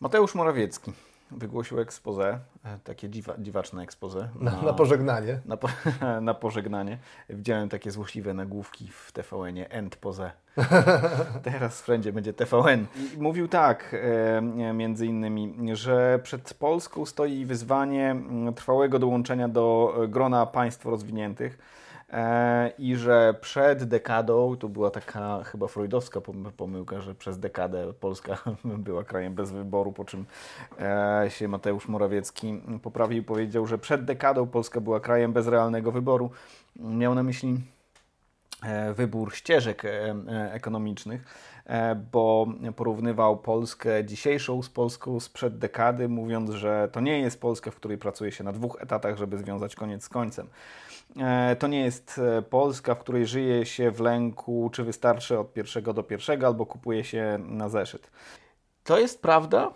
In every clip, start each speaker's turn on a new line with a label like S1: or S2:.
S1: Mateusz Morawiecki wygłosił ekspozę, e, takie dziwa, dziwaczne ekspozę.
S2: Na, na pożegnanie.
S1: Na, po, na, pożegnanie. Widziałem takie złośliwe nagłówki w TVN-ie, end poze. Teraz wszędzie będzie TVN. I mówił tak, e, między innymi, że przed Polską stoi wyzwanie trwałego dołączenia do grona państw rozwiniętych E, i że przed dekadą, to była taka chyba freudowska pomyłka, że przez dekadę Polska była krajem bez wyboru, po czym e, się Mateusz Morawiecki poprawił i powiedział, że przed dekadą Polska była krajem bez realnego wyboru. Miał na myśli e, wybór ścieżek ekonomicznych, bo porównywał Polskę dzisiejszą z Polską sprzed dekady, mówiąc, że to nie jest Polska, w której pracuje się na dwóch etatach, żeby związać koniec z końcem. E, to nie jest e, Polska, w której żyje się w lęku, czy wystarczy od pierwszego do pierwszego, albo kupuje się na zeszyt. To jest prawda,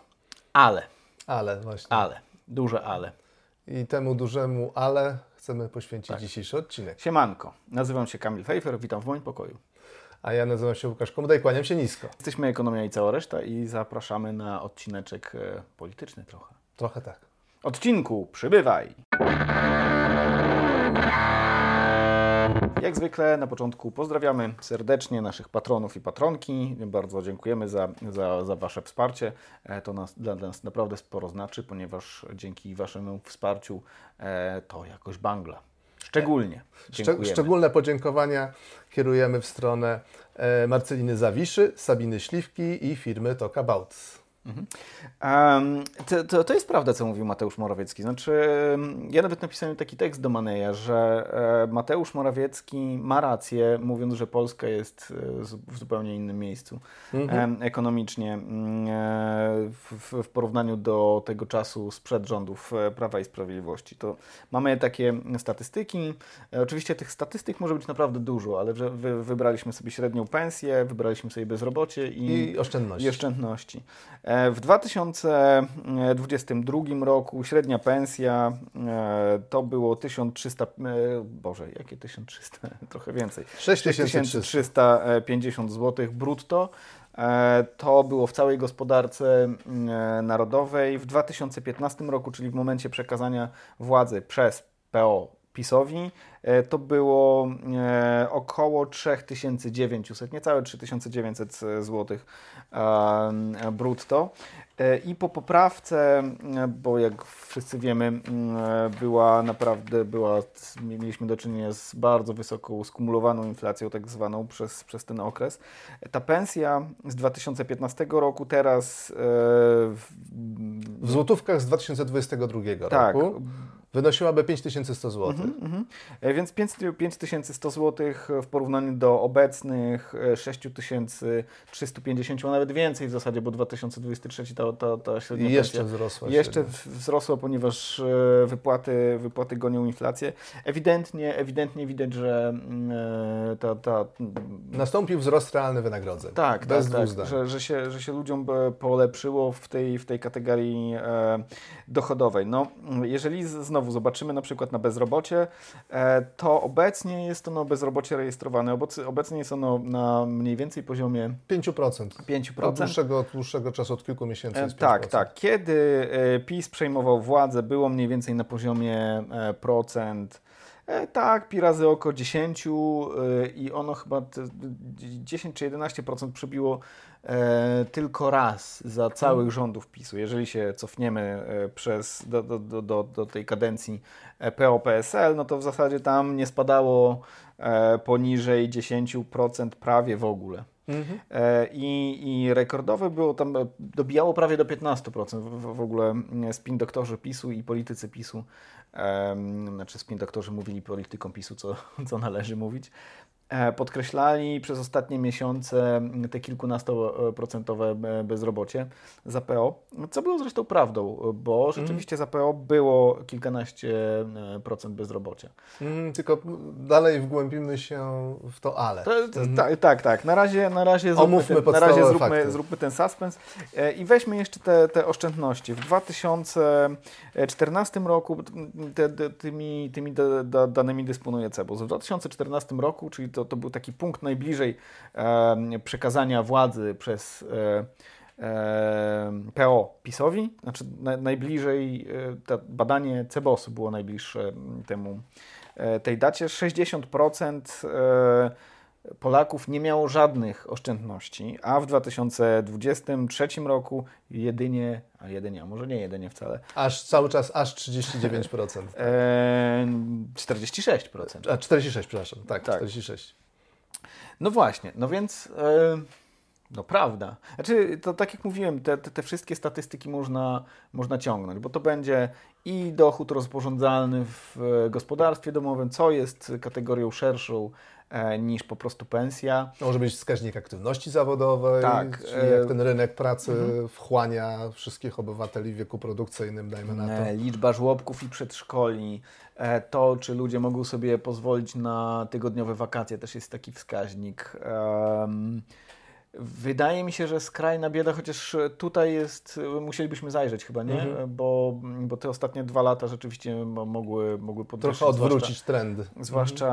S1: ale.
S2: Ale, właśnie.
S1: Ale, duże ale.
S2: I temu dużemu ale chcemy poświęcić tak. dzisiejszy odcinek.
S1: Siemanko, nazywam się Kamil Fejfer, witam w moim pokoju.
S2: A ja nazywam się Łukasz Komuda i kłaniam się nisko.
S1: Jesteśmy Ekonomia i cała reszta i zapraszamy na odcineczek e, polityczny trochę.
S2: Trochę tak.
S1: Odcinku, przybywaj! Jak zwykle na początku pozdrawiamy serdecznie naszych patronów i patronki. Bardzo dziękujemy za, za, za Wasze wsparcie. E, to nas, dla nas naprawdę sporo znaczy, ponieważ dzięki Waszemu wsparciu e, to jakoś bangla. Szczególnie.
S2: Dziękujemy. Szczególne podziękowania kierujemy w stronę e, Marceliny Zawiszy, Sabiny Śliwki i firmy Talkabouts. Mhm.
S1: Um, to, to, to, jest prawda, co mówił Mateusz Morawiecki. Znaczy, ja nawet napisałem taki tekst do Maneja, że e, Mateusz Morawiecki ma rację, mówiąc, że Polska jest e, w zupełnie innym miejscu mhm. ekonomicznie mm, e, w, w, porównaniu do tego czasu sprzed rządów Prawa i Sprawiedliwości. To mamy takie statystyki. Oczywiście tych statystyk może być naprawdę dużo, ale wy, wybraliśmy sobie średnią pensję, wybraliśmy sobie bezrobocie i,
S2: I oszczędności.
S1: I oszczędności. E, w 2022 roku średnia pensja e, to było 1300, e, Boże, jakie 1300? Trochę więcej. 6350 zł brutto. To było w całej gospodarce narodowej. W 2015 roku, czyli w momencie przekazania władzy przez PO PiSowi, e, to było e, około 3900, niecałe 3900 zł brutto. E, I po poprawce, bo jak wszyscy wiemy, była naprawdę, była, mieliśmy do czynienia z bardzo wysoką skumulowaną inflacją, tak zwaną przez, przez ten okres. Ta pensja z 2015 roku teraz
S2: w, w złotówkach z 2022
S1: tak,
S2: roku wynosiłaby 5100 zł. Mm
S1: -hmm. Więc 5100 zł w porównaniu do obecnych 6350, a nawet więcej w zasadzie, bo 2023 ta, ta, ta średnia
S2: jeszcze wzrosła.
S1: Jeszcze średnia. wzrosła, ponieważ e, wypłaty, wypłaty gonią inflację. Ewidentnie, ewidentnie widać, że mm, e, ta, ta...
S2: Nastąpił wzrost realny wynagrodzeń.
S1: Tak, bez tak, tak że, że, się, że się ludziom polepszyło w tej, w tej kategorii e, dochodowej. No, jeżeli znowu znowu zobaczymy na przykład na bezrobocie, e, to obecnie jest ono bezrobocie rejestrowane. Obecnie jest ono na mniej więcej poziomie
S2: 5%.
S1: 5%.
S2: Od dłuższego, dłuższego czasu, od kilku miesięcy
S1: jest 5%. Tak, tak. Kiedy e, PiS przejmował władzę, było mniej więcej na poziomie e, procent. Tak, pi razy oko 10 i ono chyba 10 czy 11% przebiło e, tylko raz za całych rządów PiSu. Jeżeli się cofniemy e, przez, do, do, do, do tej kadencji e, PO-PSL, no to w zasadzie tam nie spadało e, poniżej 10% prawie w ogóle. Mhm. E, I, I rekordowe było tam, dobijało prawie do 15% w, w ogóle mm, spin doktorzy PiSu i politycy PiSu. Um, znaczy spin doktorzy mówili politykom PiSu, co, co należy mówić. E, podkreślali przez ostatnie miesiące te kilkunastoprocentowe e, bezrobocie za PO, co było zresztą prawdą, bo mhm. rzeczywiście za PO było kilkanaście e, procent bezrobocia.
S2: Mm, tylko dalej wgłębimy się w to ale. To, to,
S1: mhm. ta, tak, tak. Na razie, na razie, zróbmy ten, na razie zróbmy, zróbmy ten suspens i weźmy jeszcze te, te oszczędności. W 2014 roku te, te, tymi, tymi danymi dysponuje CEBOS. W 2014 roku, czyli to to, to był taki punkt najbliżej przekazania władzy przez, e, PO PiSowi, znaczy na, najbliżej, e, to badanie Cebosu było najbliższe temu, e, tej dacie, 60% e, Polaków nie miało żadnych oszczędności, a w 2023 roku jedynie, a jedynie, a może nie jedynie wcale.
S2: Aż cały czas, aż 39%.
S1: E, 46%.
S2: A 46, przepraszam, tak, tak. 46.
S1: No właśnie, no więc... E, no prawda. Znaczy, to tak jak mówiłem, te, te, te, wszystkie statystyki można, można ciągnąć, bo to będzie i dochód rozporządzalny w gospodarstwie domowym, co jest kategorią szerszą e, niż po prostu pensja.
S2: To może być wskaźnik aktywności zawodowej,
S1: tak,
S2: czyli jak ten rynek pracy mhm. wchłania wszystkich obywateli w wieku produkcyjnym, dajmy na to.
S1: E, liczba żłobków i przedszkoli, e, to czy ludzie mogą sobie pozwolić na tygodniowe wakacje, też jest taki wskaźnik. Um, Wydaje mi się, że skrajna bieda, chociaż tutaj jest, musielibyśmy zajrzeć chyba, nie? Mhm. Bo, bo te ostatnie dwa lata rzeczywiście mogły, mogły
S2: podwyższyć. Trochę odwrócić
S1: zwłaszcza,
S2: trendy.
S1: Zwłaszcza,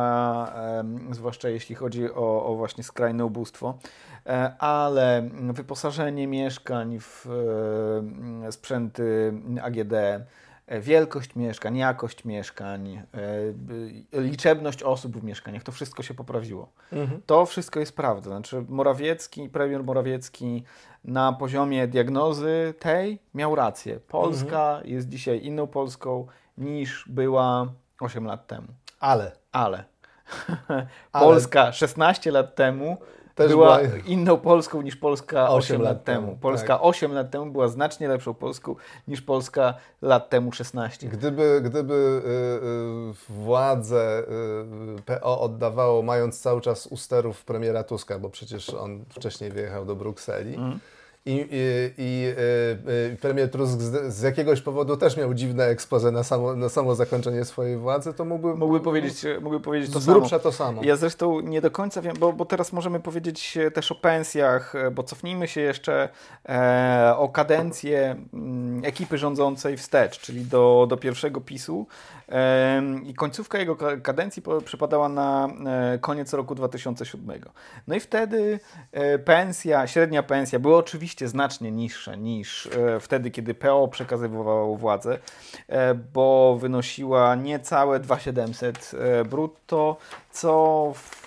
S1: mhm. zwłaszcza jeśli chodzi o, o właśnie skrajne ubóstwo. E, ale wyposażenie mieszkań w e, sprzęty AGD, wielkość mieszkań, jakość mieszkań, e, liczebność osób w mieszkaniach, to wszystko się poprawiło. Mhm. To wszystko jest prawda. Znaczy Morawiecki, premier Morawiecki na poziomie diagnozy tej miał rację. Polska mhm. jest dzisiaj inną Polską niż była 8 lat temu.
S2: Ale.
S1: Ale. Polska 16 lat temu też była, była inną Polską niż Polska 8, 8 lat, temu. temu. Polska tak. 8 lat temu była znacznie lepszą Polską niż Polska lat temu 16.
S2: Gdyby, gdyby y, y, władze y, PO oddawało, mając cały czas u sterów premiera Tuska, bo przecież on wcześniej wyjechał do Brukseli, mm i, i, i y, y, premier Tusk z, z, jakiegoś powodu też miał dziwne ekspoze na samo, na samo zakończenie swojej władzy, to mógłby,
S1: mógłby powiedzieć, mógłby powiedzieć to
S2: samo. to samo.
S1: Ja zresztą nie do końca wiem, bo, bo teraz możemy powiedzieć też o pensjach, bo cofnijmy się jeszcze e, o kadencję mm, ekipy rządzącej wstecz, czyli do, do pierwszego PiSu e, i końcówka jego kadencji przypadała na e, koniec roku 2007. No i wtedy e, pensja, średnia pensja była oczywiście oczywiście znacznie niższe niż e, wtedy, kiedy PO przekazywało władzę, e, bo wynosiła niecałe 2700 e, brutto, co w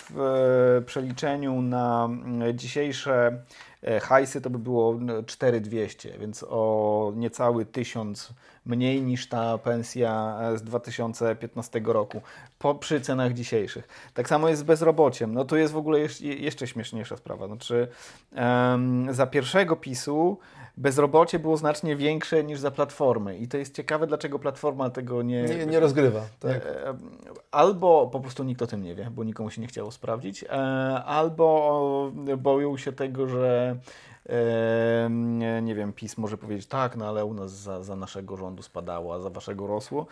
S1: przeliczeniu na dzisiejsze hajsy to by było 4200, więc o niecały 1000 mniej niż ta pensja z 2015 roku po, przy cenach dzisiejszych. Tak samo jest z bezrobociem. No to jest w ogóle jeszcze śmieszniejsza sprawa. Znaczy, um, za pierwszego PiSu bezrobocie było znacznie większe niż za Platformy. I to jest ciekawe, dlaczego Platforma tego nie...
S2: Nie, nie rozgrywa. Tak.
S1: E, albo po prostu nikt o tym nie wie, bo nikomu się nie chciało sprawdzić, e, albo boją się tego, że nie wiem, PiS może powiedzieć tak, no ale u nas za, za naszego rządu spadało, a za waszego rosło.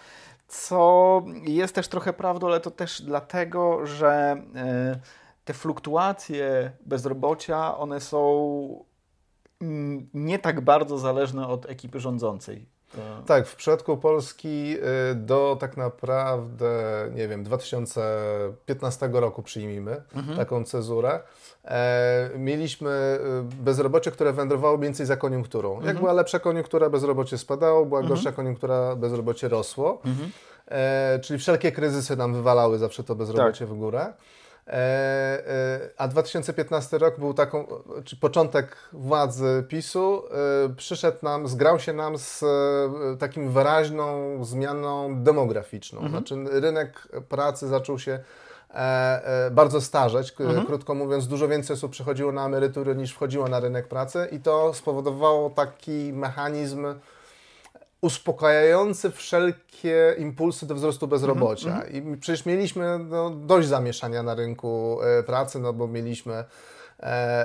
S1: Co jest też trochę prawdą, ale to też dlatego, że e, te fluktuacje bezrobocia, one są nie tak bardzo zależne od ekipy rządzącej.
S2: Tak, w przypadku Polski y, do tak naprawdę, nie wiem, 2015 roku przyjmijmy mhm. taką cezurę. E, mieliśmy y, bezrobocie, które wędrowało mniej więcej za koniunkturą. Mhm. Jak była lepsza koniunktura, bezrobocie spadało, była mhm. gorsza koniunktura, bezrobocie rosło. Mhm. E, czyli wszelkie kryzysy nam wywalały zawsze to bezrobocie tak. w górę. E, e, a 2015 rok był taką, czy początek władzy PiSu, e, przyszedł nam, zgrał się nam z takim wyraźną zmianą demograficzną. Mhm. Znaczy rynek pracy zaczął się bardzo starzeć. Mhm. Krótko mówiąc, dużo więcej osób przechodziło na emerytury niż wchodziło na rynek pracy i to spowodowało taki mechanizm uspokajający wszelkie impulsy do wzrostu bezrobocia. Mm -hmm. I przecież mieliśmy no, dość zamieszania na rynku e, pracy, no bo mieliśmy e,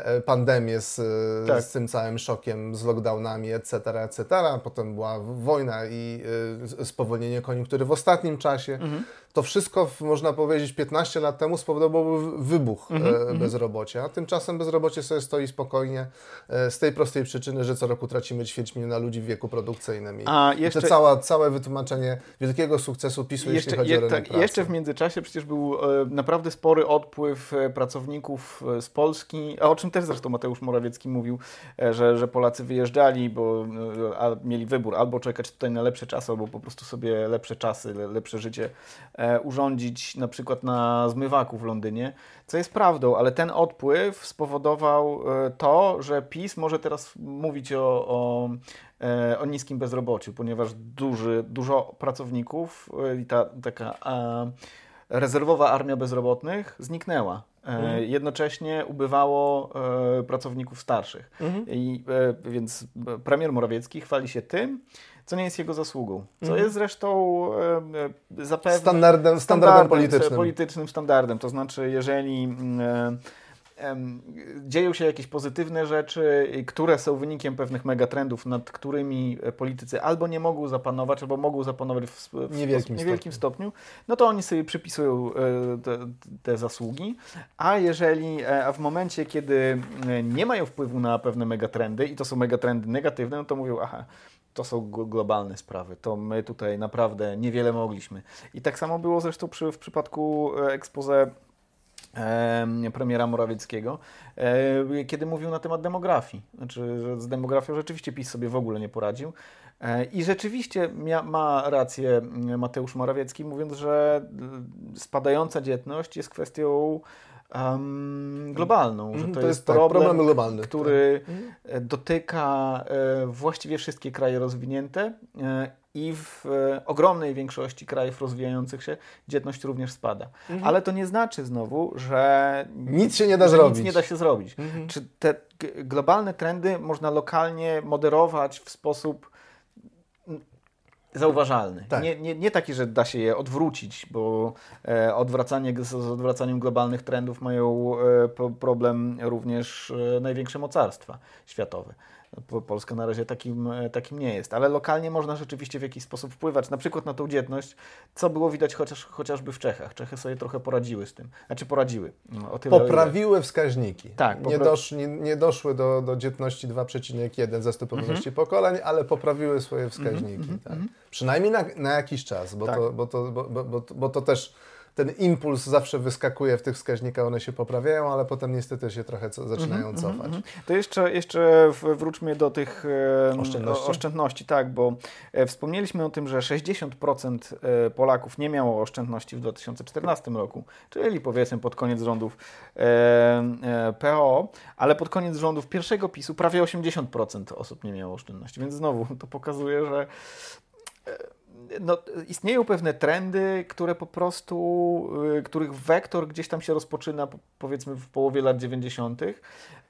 S2: e, pandemię z, tak. z tym całym szokiem, z lockdownami, etc., etc. Potem była wojna i spowolnienie koniunktury w ostatnim czasie. Mhm. To wszystko, można powiedzieć, 15 lat temu spowodowałoby wybuch mm-hmm. bezrobocia. Tymczasem bezrobocie sobie stoi spokojnie z tej prostej przyczyny, że co roku tracimy ćwierć miliona ludzi w wieku produkcyjnym. A jeszcze... To cała, całe wytłumaczenie wielkiego sukcesu PiSu, jeszcze, jeśli chodzi o rynek pracy.
S1: Jeszcze w międzyczasie przecież był naprawdę spory odpływ pracowników z Polski, a o czym też zresztą Mateusz Morawiecki mówił, że, że Polacy wyjeżdżali, bo mieli wybór albo czekać tutaj na lepsze czasy, albo po prostu sobie lepsze czasy, lepsze życie e, urządzić na przykład na zmywaku w Londynie, co jest prawdą, ale ten odpływ spowodował e, to, że PiS może teraz mówić o, o, e, o niskim bezrobociu, ponieważ duży, dużo pracowników i ta taka rezerwowa armia bezrobotnych zniknęła. Mhm. Jednocześnie ubywało pracowników starszych. Mhm. I, więc premier Morawiecki chwali się tym, co nie jest jego zasługą. Co mhm. jest zresztą e, zapewne
S2: standardem, standardem politycznym.
S1: politycznym standardem. To znaczy, jeżeli e, dzieją się jakieś pozytywne rzeczy, które są wynikiem pewnych megatrendów, nad którymi politycy albo nie mogą zapanować, albo mogą zapanować w, w niewielkim, niewielkim stopniu. stopniu, no to oni sobie przypisują e, te, te zasługi, a jeżeli, e, a w momencie, kiedy e, nie mają wpływu na pewne megatrendy i to są megatrendy negatywne, no to mówią, aha, to są globalne sprawy. To my tutaj naprawdę niewiele mogliśmy. I tak samo było zresztą przy, w przypadku expose premiera Morawieckiego, e, kiedy mówił na temat demografii. Znaczy, że z demografią rzeczywiście PiS sobie w ogóle nie poradził. E, I rzeczywiście ma rację Mateusz Morawiecki, mówiąc, że spadająca dzietność jest kwestią um, globalną, że to, to jest, jest tak, problem, problem globalny, który tak. Mhm. dotyka e, właściwie wszystkie kraje rozwinięte i w e, ogromnej większości krajów rozwijających się dzietność również spada. Mhm. Ale to nie znaczy znowu, że
S2: nic się nie da zrobić.
S1: Nic nie da się zrobić. Mhm. Czy te globalne trendy można lokalnie moderować w sposób zauważalny. Tak. Nie, nie, nie taki, że da się je odwrócić, bo e, odwracanie, z, z odwracaniem globalnych trendów mają e, problem również e, największe mocarstwa światowe. Polska na razie takim, e, takim nie jest, ale lokalnie można rzeczywiście w jakiś sposób wpływać, na przykład na tą dzietność, co było widać chociaż, chociażby w Czechach. Czechy sobie trochę poradziły z tym, znaczy poradziły.
S2: No, o tyle, Poprawiły wskaźniki. Tak. Popra... Nie, dosz, nie, nie, doszły do, do dzietności 2,1 za stopniowości mhm. pokoleń, ale poprawiły swoje wskaźniki. Mhm, tak. Mhm. Przynajmniej na, na jakiś czas, bo, tak. to, bo, to, bo, bo, bo to też ten impuls zawsze wyskakuje w tych wskaźnikach, one się poprawiają, ale potem niestety się trochę co, zaczynają mm -hmm, cofać. Mm -hmm.
S1: To jeszcze, jeszcze wróćmy do tych oszczędności. oszczędności, tak, bo e, wspomnieliśmy o tym, że 60% e, Polaków nie miało oszczędności w 2014 roku, czyli powiedzmy pod koniec rządów e, PO, ale pod koniec rządów pierwszego PiSu prawie 80% osób nie miało oszczędności, więc znowu to pokazuje, że no, istnieją pewne trendy, które po prostu, y, których wektor gdzieś tam się rozpoczyna, powiedzmy w połowie lat 90.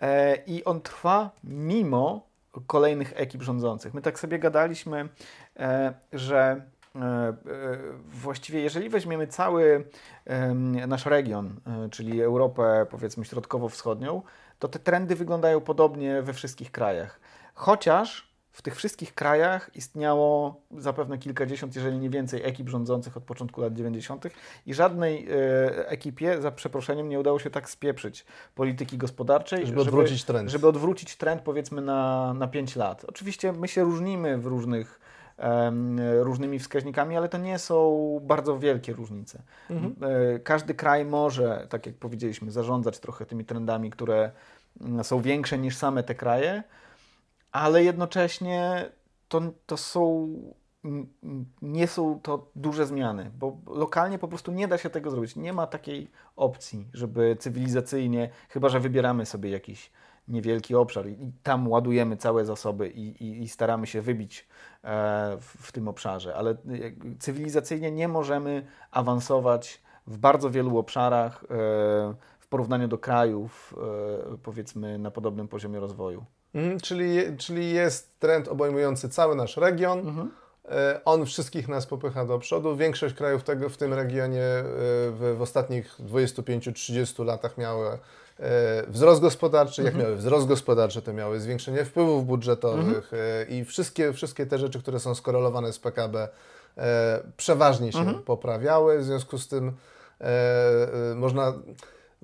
S1: E, i on trwa mimo kolejnych ekip rządzących. My tak sobie gadaliśmy, e, że e, właściwie jeżeli weźmiemy cały nasz region, czyli Europę powiedzmy środkowo-wschodnią, to te trendy wyglądają podobnie we wszystkich krajach. Chociaż w tych wszystkich krajach istniało zapewne kilkadziesiąt, jeżeli nie więcej, ekip rządzących od początku lat 90. i żadnej e, ekipie, za przeproszeniem, nie udało się tak spieprzyć polityki gospodarczej,
S2: żeby, żeby odwrócić trend.
S1: Żeby odwrócić trend, powiedzmy, na, na 5 lat. Oczywiście my się różnimy w różnych różnymi wskaźnikami, ale to nie są bardzo wielkie różnice. Mhm. E, każdy kraj może, tak jak powiedzieliśmy, zarządzać trochę tymi trendami, które mm, są większe niż same te kraje, ale jednocześnie to, to są nie są to duże zmiany, bo lokalnie po prostu nie da się tego zrobić. Nie ma takiej opcji, żeby cywilizacyjnie, chyba że wybieramy sobie jakiś niewielki obszar i tam ładujemy całe zasoby i, i, i staramy się wybić e, w, w, tym obszarze, ale cywilizacyjnie nie możemy awansować w bardzo wielu obszarach e, w porównaniu do krajów, e, powiedzmy, na podobnym poziomie rozwoju.
S2: Mhm, czyli, czyli jest trend obejmujący cały nasz region. Mhm. E, on wszystkich nas popycha do przodu. Większość krajów tego, w tym regionie e, w, w ostatnich 25-30 latach miały e, wzrost gospodarczy. Jak mhm. miały wzrost gospodarczy, to miały zwiększenie wpływów budżetowych mhm. i wszystkie, wszystkie te rzeczy, które są skorelowane z PKB, przeważnie się mhm. poprawiały, w związku z tym można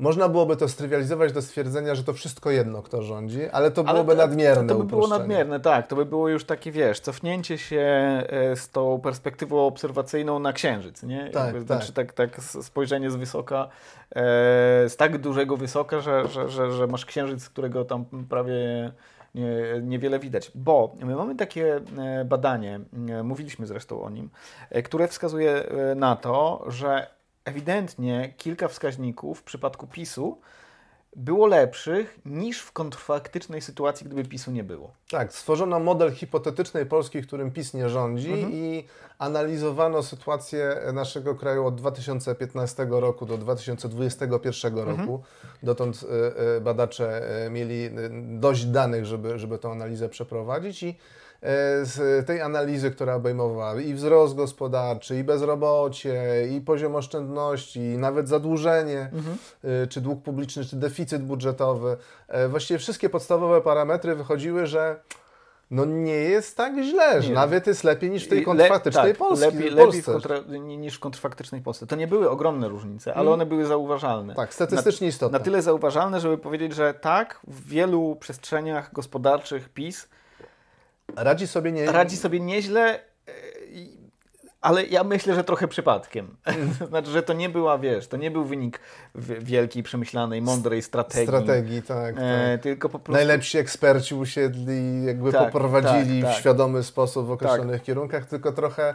S2: można byłoby to strywializować do stwierdzenia, że to wszystko jedno, kto rządzi, ale to byłoby ale to, nadmierne.
S1: To by było nadmierne, tak. To by było już takie, wiesz, cofnięcie się e, z tą perspektywą obserwacyjną na księżyc, nie?
S2: Tak, Jakby,
S1: tak. Znaczy tak, tak spojrzenie z wysoka, e, z tak dużego wysoka, że, że, że, że masz księżyc, którego tam prawie nie, niewiele widać, bo my mamy takie e, badanie, mówiliśmy zresztą o nim, które wskazuje na to, że ewidentnie kilka wskaźników w przypadku PiSu było lepszych niż w kontrfaktycznej sytuacji, gdyby PiSu nie było.
S2: Tak, stworzono model hipotetycznej Polski, w którym PiS nie rządzi mhm. i analizowano sytuację naszego kraju od 2015 roku do 2021 mhm. roku. Dotąd y, y, badacze y, mieli dość danych, żeby, żeby tę analizę przeprowadzić i E, z tej analizy, która obejmowała i wzrost gospodarczy, i bezrobocie, i poziom oszczędności, i nawet zadłużenie, mhm. E, czy dług publiczny, czy deficyt budżetowy. E, właściwie wszystkie podstawowe parametry wychodziły, że no nie jest tak źle, że nie. nawet jest lepiej niż w tej kontrfaktycznej Le, tak, Polsce.
S1: Lepiej, lepiej w kontra, niż w kontrfaktycznej Polsce. To nie były ogromne różnice, ale hmm. one były zauważalne.
S2: Tak, statystycznie
S1: na,
S2: istotne.
S1: Na tyle zauważalne, żeby powiedzieć, że tak, w wielu przestrzeniach gospodarczych PiS
S2: Radzi sobie, nie...
S1: Radzi sobie nieźle, e, ale ja myślę, że trochę przypadkiem. znaczy, że to nie była, wiesz, to nie był wynik wielkiej, przemyślanej, mądrej strategii.
S2: Strategii, tak. E,
S1: tak. tylko po prostu...
S2: Najlepsi eksperci usiedli, jakby tak, poprowadzili tak, tak. w świadomy sposób w określonych tak. kierunkach, tylko trochę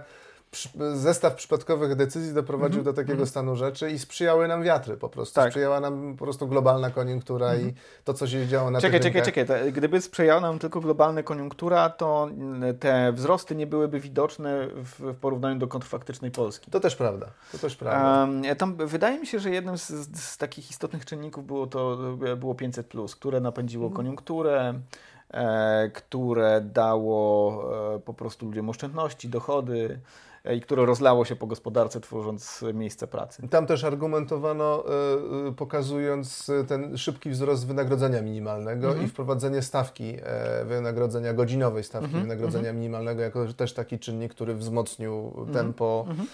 S2: zestaw przypadkowych decyzji doprowadził mm -hmm. do takiego mm -hmm. stanu rzeczy i sprzyjały nam wiatry po prostu. Tak. Sprzyjała nam po prostu globalna koniunktura mm -hmm. i mhm. to, co się działo na
S1: Czekaj,
S2: czekaj,
S1: czekaj, czekaj. Gdyby sprzyjała nam tylko globalna koniunktura, to te wzrosty nie byłyby widoczne w, porównaniu do kontrfaktycznej Polski.
S2: To też prawda. To też prawda. Um,
S1: tam wydaje mi się, że jednym z, z, takich istotnych czynników było to było 500, które napędziło mhm. koniunkturę. E, które dało e, po prostu ludziom oszczędności, dochody, i które rozlało się po gospodarce, tworząc miejsce pracy.
S2: Tam też argumentowano, e, e, pokazując ten szybki wzrost wynagrodzenia minimalnego mhm. i wprowadzenie stawki e, wynagrodzenia godzinowej, stawki mhm. wynagrodzenia mhm. minimalnego, jako też taki czynnik, który wzmocnił mhm. tempo mhm.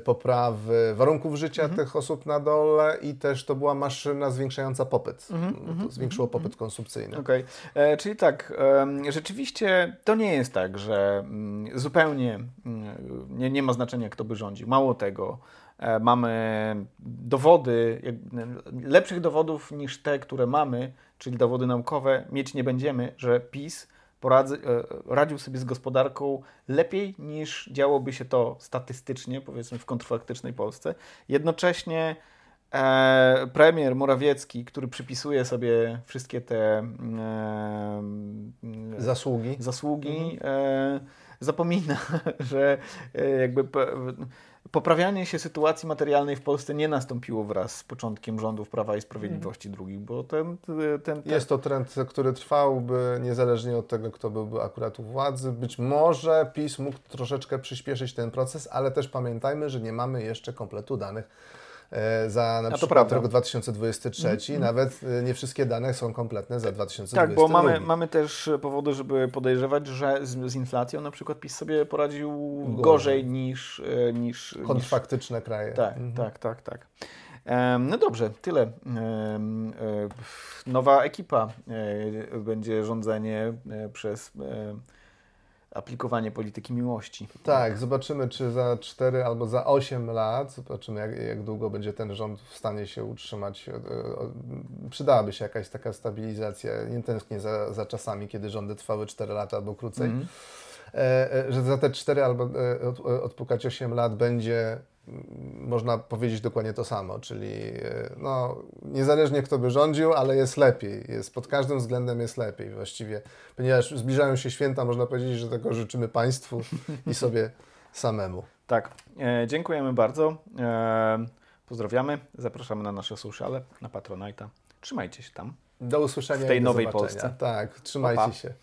S2: poprawy warunków życia tych osób na dole i też to była maszyna zwiększająca popyt. To zwiększyło popyt konsumpcyjny.
S1: Okej, okay. czyli tak, rzeczywiście to nie jest tak, że mm, zupełnie mm, nie, nie ma znaczenia, kto by rządził. Mało tego, e, mamy dowody, lepszych dowodów niż te, które mamy, czyli dowody naukowe, mieć nie będziemy, że PiS poradzi, e, radził sobie z gospodarką lepiej niż działoby się to statystycznie, powiedzmy w kontrfaktycznej Polsce. Jednocześnie e, premier Morawiecki, który przypisuje sobie wszystkie te e,
S2: zasługi,
S1: zasługi mhm. e, zapomina, że e, jakby poprawianie się sytuacji materialnej w Polsce nie nastąpiło wraz z początkiem rządów Prawa i Sprawiedliwości mm. drugich, bo ten, ten, ten,
S2: Jest to trend, który trwałby niezależnie od tego, kto byłby akurat u władzy. Być może PiS mógł troszeczkę przyspieszyć ten proces, ale też pamiętajmy, że nie mamy jeszcze kompletu danych za na przykład rok 2023. Mm -hmm. Nawet e, nie wszystkie dane są kompletne za 2022.
S1: Tak, bo mamy, mamy też powody, żeby podejrzewać, że z, z inflacją na przykład PiS sobie poradził gorzej, gorzej niż, e, niż...
S2: Kontrfaktyczne niż... kraje.
S1: Tak, mm -hmm. tak, tak, tak. No dobrze, tyle. Nowa ekipa będzie rządzenie przez aplikowanie polityki miłości.
S2: Tak, zobaczymy, czy za 4 albo za 8 lat, zobaczymy, jak, jak długo będzie ten rząd w stanie się utrzymać. E, przydałaby się jakaś taka stabilizacja. Nie tęsknię za, za czasami, kiedy rządy trwały 4 lata albo krócej. Mm. Że za te 4 albo odpukać 8 lat będzie można powiedzieć dokładnie to samo, czyli e, no, niezależnie kto by rządził, ale jest lepiej, jest, pod każdym względem jest lepiej właściwie, ponieważ zbliżają się święta, można powiedzieć, że tego życzymy Państwu i sobie samemu.
S1: Tak, e, dziękujemy bardzo, e, pozdrawiamy, zapraszamy na nasze sociale, na Patronite'a, trzymajcie się tam.
S2: Do usłyszenia
S1: w tej nowej Polsce.
S2: Tak, trzymajcie pa, pa. się.